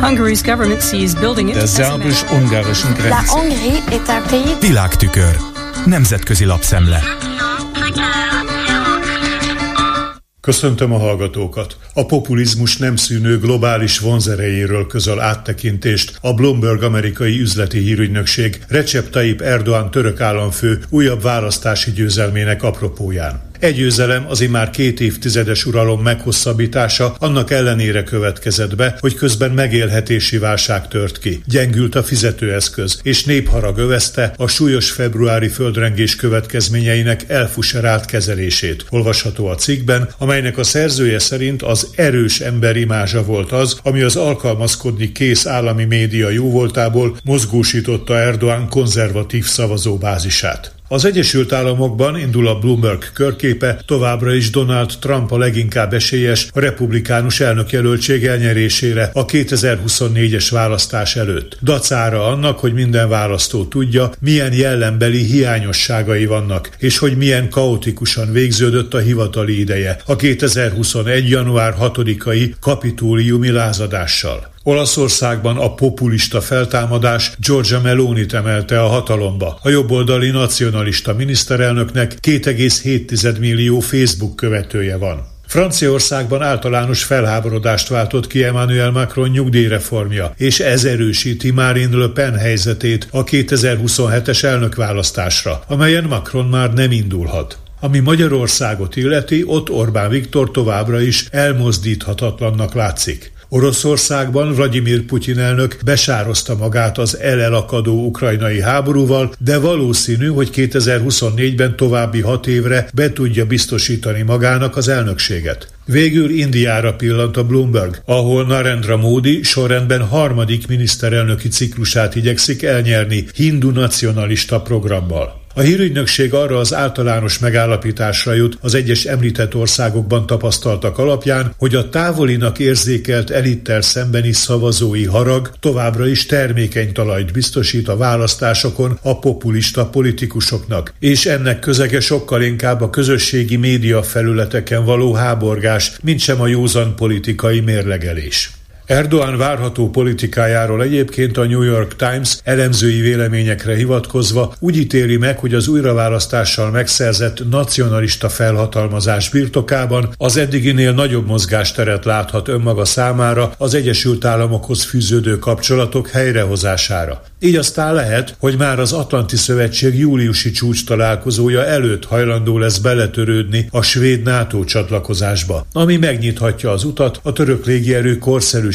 Hungary's government sees building Der szerbus-ungarischen La Grenze. Hongrie est un pays Világtükör. Nemzetközi lapszemle. Köszöntöm a hallgatókat! A populizmus nem szűnő globális vonzerejéről közöl áttekintést a Bloomberg amerikai üzleti hírügynökség Recep Tayyip Erdoğan török államfő újabb választási győzelmének apropóján. Egy győzelem az immár két évtizedes uralom meghosszabbítása annak ellenére következett be, hogy közben megélhetési válság tört ki. Gyengült a fizetőeszköz, és népharag övezte a súlyos februári földrengés következményeinek elfuserált kezelését. Olvasható a cikkben, amelynek a szerzője szerint az erős emberimázsa volt az, ami az alkalmazkodni kész állami média jóvoltából mozgósította Erdoğan konzervatív szavazóbázisát. Az Egyesült Államokban indul a Bloomberg körképe, továbbra is Donald Trump a leginkább esélyes a republikánus elnökjelöltség elnyerésére a 2024-es választás előtt. Dacára annak, hogy minden választó tudja, milyen jellembeli hiányosságai vannak, és hogy milyen kaotikusan végződött a hivatali ideje a 2021. január 6-ai kapitóliumi lázadással. Olaszországban a populista feltámadás Giorgia meloni emelte a hatalomba. A jobboldali nacionalista miniszterelnöknek 2,7 millió Facebook követője van. Franciaországban általános felháborodást váltott ki Emmanuel Macron nyugdíjreformja, és ez erősíti Marine Le Pen helyzetét a 2027-es elnökválasztásra, amelyen Macron már nem indulhat. Ami Magyarországot illeti, ott Orbán Viktor továbbra is elmozdíthatatlannak látszik. Oroszországban Vladimir Putyin elnök besározta magát az elelakadó ukrajnai háborúval, de valószínű, hogy 2024-ben további hat évre be tudja biztosítani magának az elnökséget. Végül Indiára pillant a Bloomberg, ahol Narendra Modi sorrendben harmadik miniszterelnöki ciklusát igyekszik elnyerni hindu nacionalista programmal. A hírügynökség arra az általános megállapításra jut az egyes említett országokban tapasztaltak alapján, hogy a távolinak érzékelt elittel szembeni szavazói harag továbbra is termékeny talajt biztosít a választásokon a populista politikusoknak, és ennek közege sokkal inkább a közösségi média felületeken való háborgás, mint sem a józan politikai mérlegelés. Erdoğan várható politikájáról egyébként a New York Times elemzői véleményekre hivatkozva úgy ítéli meg, hogy az újraválasztással megszerzett nacionalista felhatalmazás birtokában az eddiginél nagyobb mozgásteret láthat önmaga számára az Egyesült Államokhoz fűződő kapcsolatok helyrehozására. Így aztán lehet, hogy már az Atlanti Szövetség júliusi csúcs találkozója előtt hajlandó lesz beletörődni a svéd NATO csatlakozásba, ami megnyithatja az utat a török légierő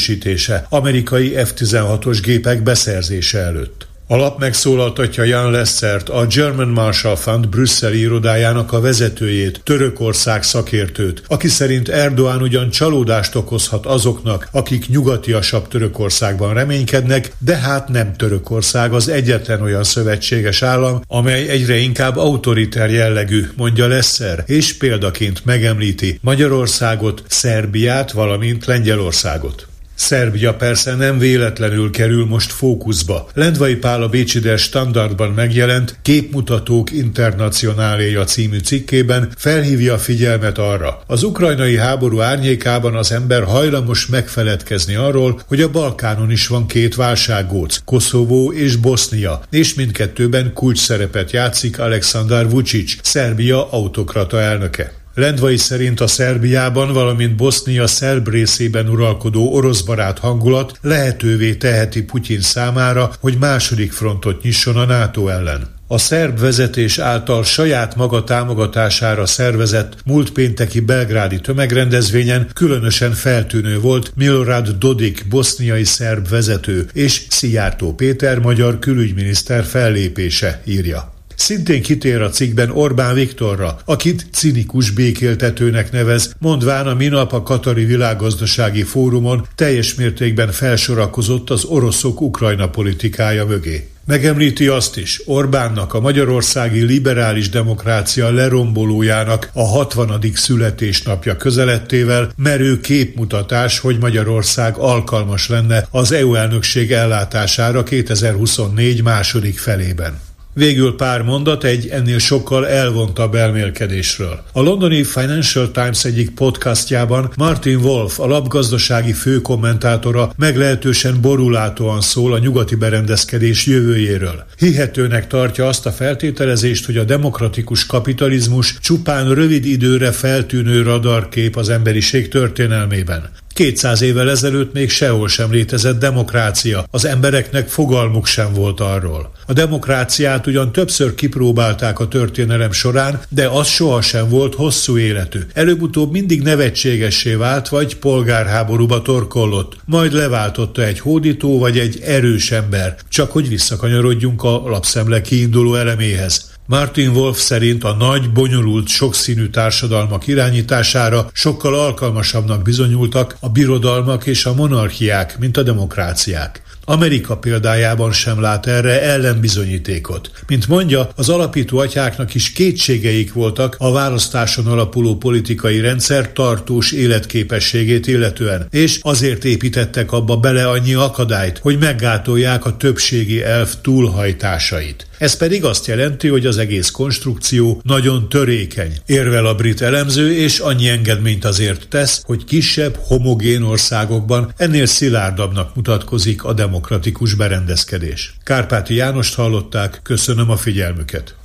korszerűsítése, amerikai F-16-os gépek beszerzése előtt. A lap megszólaltatja Jan Lessert, a German Marshall Fund brüsszeli irodájának a vezetőjét, Törökország szakértőt, aki szerint Erdoğan ugyan csalódást okozhat azoknak, akik nyugatiasabb Törökországban reménykednek, de hát nem Törökország az egyetlen olyan szövetséges állam, amely egyre inkább autoriter jellegű, mondja Lesser, és példaként megemlíti Magyarországot, Szerbiát, valamint Lengyelországot. Szerbia persze nem véletlenül kerül most fókuszba. Lendvai Pál a Bécsi Der Standardban megjelent Képmutatók Internacionáléja című cikkében felhívja a figyelmet arra. Az ukrajnai háború árnyékában az ember hajlamos megfeledkezni arról, hogy a Balkánon is van két válsággóc, Koszovó és Bosznia, és mindkettőben kulcs szerepet játszik Alexander Vucic, Szerbia autokrata elnöke. Lendvai szerint a Szerbiában, valamint Bosznia szerb részében uralkodó oroszbarát hangulat lehetővé teheti Putyin számára, hogy második frontot nyisson a NATO ellen. A szerb vezetés által saját maga támogatására szervezett múlt pénteki belgrádi tömegrendezvényen különösen feltűnő volt Milorad Dodik, boszniai szerb vezető, és Szijjártó Péter, magyar külügyminiszter fellépése, írja. Szintén kitér a cikkben Orbán Viktorra, akit cinikus békéltetőnek nevez, mondván a minap a Katari Világgazdasági Fórumon teljes mértékben felsorakozott az oroszok Ukrajna politikája mögé. Megemlíti azt is, Orbánnak a magyarországi liberális demokrácia lerombolójának a 60. születésnapja közelettével merő képmutatás, hogy Magyarország alkalmas lenne az EU elnökség ellátására 2024 második felében. Végül pár mondat egy ennél sokkal elvontabb elmélkedésről. A londoni Financial Times egyik podcastjában Martin Wolf, a lapgazdasági főkommentátora meglehetősen borulátóan szól a nyugati berendezkedés jövőjéről. Hihetőnek tartja azt a feltételezést, hogy a demokratikus kapitalizmus csupán rövid időre feltűnő radarkép az emberiség történelmében. 200 évvel ezelőtt még sehol sem létezett demokrácia, az embereknek fogalmuk sem volt arról. A demokráciát ugyan többször kipróbálták a történelem során, de az sohasem volt hosszú életű. Előbb-utóbb mindig nevetségessé vált, vagy polgárháborúba torkollott, majd leváltotta egy hódító vagy egy erős ember, csak hogy visszakanyarodjunk a lapszemle kiinduló eleméhez. Martin Wolf szerint a nagy, bonyolult, sokszínű társadalmak irányítására sokkal alkalmasabbnak bizonyultak a birodalmak és a monarchiák, mint a demokráciák. Amerika példájában sem lát erre ellenbizonyítékot. Mint mondja, az alapító atyáknak is kétségeik voltak a választáson alapuló politikai rendszer tartós életképességét illetően, és azért építettek abba bele annyi akadályt, hogy meggátolják a többségi elf túlhajtásait. Ez pedig azt jelenti, hogy az egész konstrukció nagyon törékeny. Érvel a brit elemző, és annyi engedményt azért tesz, hogy kisebb, homogén országokban ennél szilárdabbnak mutatkozik a demokratikus berendezkedés. Kárpáti Jánost hallották, köszönöm a figyelmüket.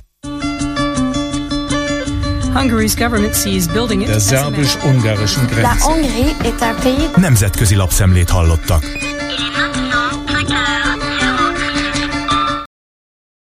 Hungary's government sees building it Der szerbus-ungarischen Grenze. Nemzetközi lapszemlét hallottak. Il est maintenant 5 heures.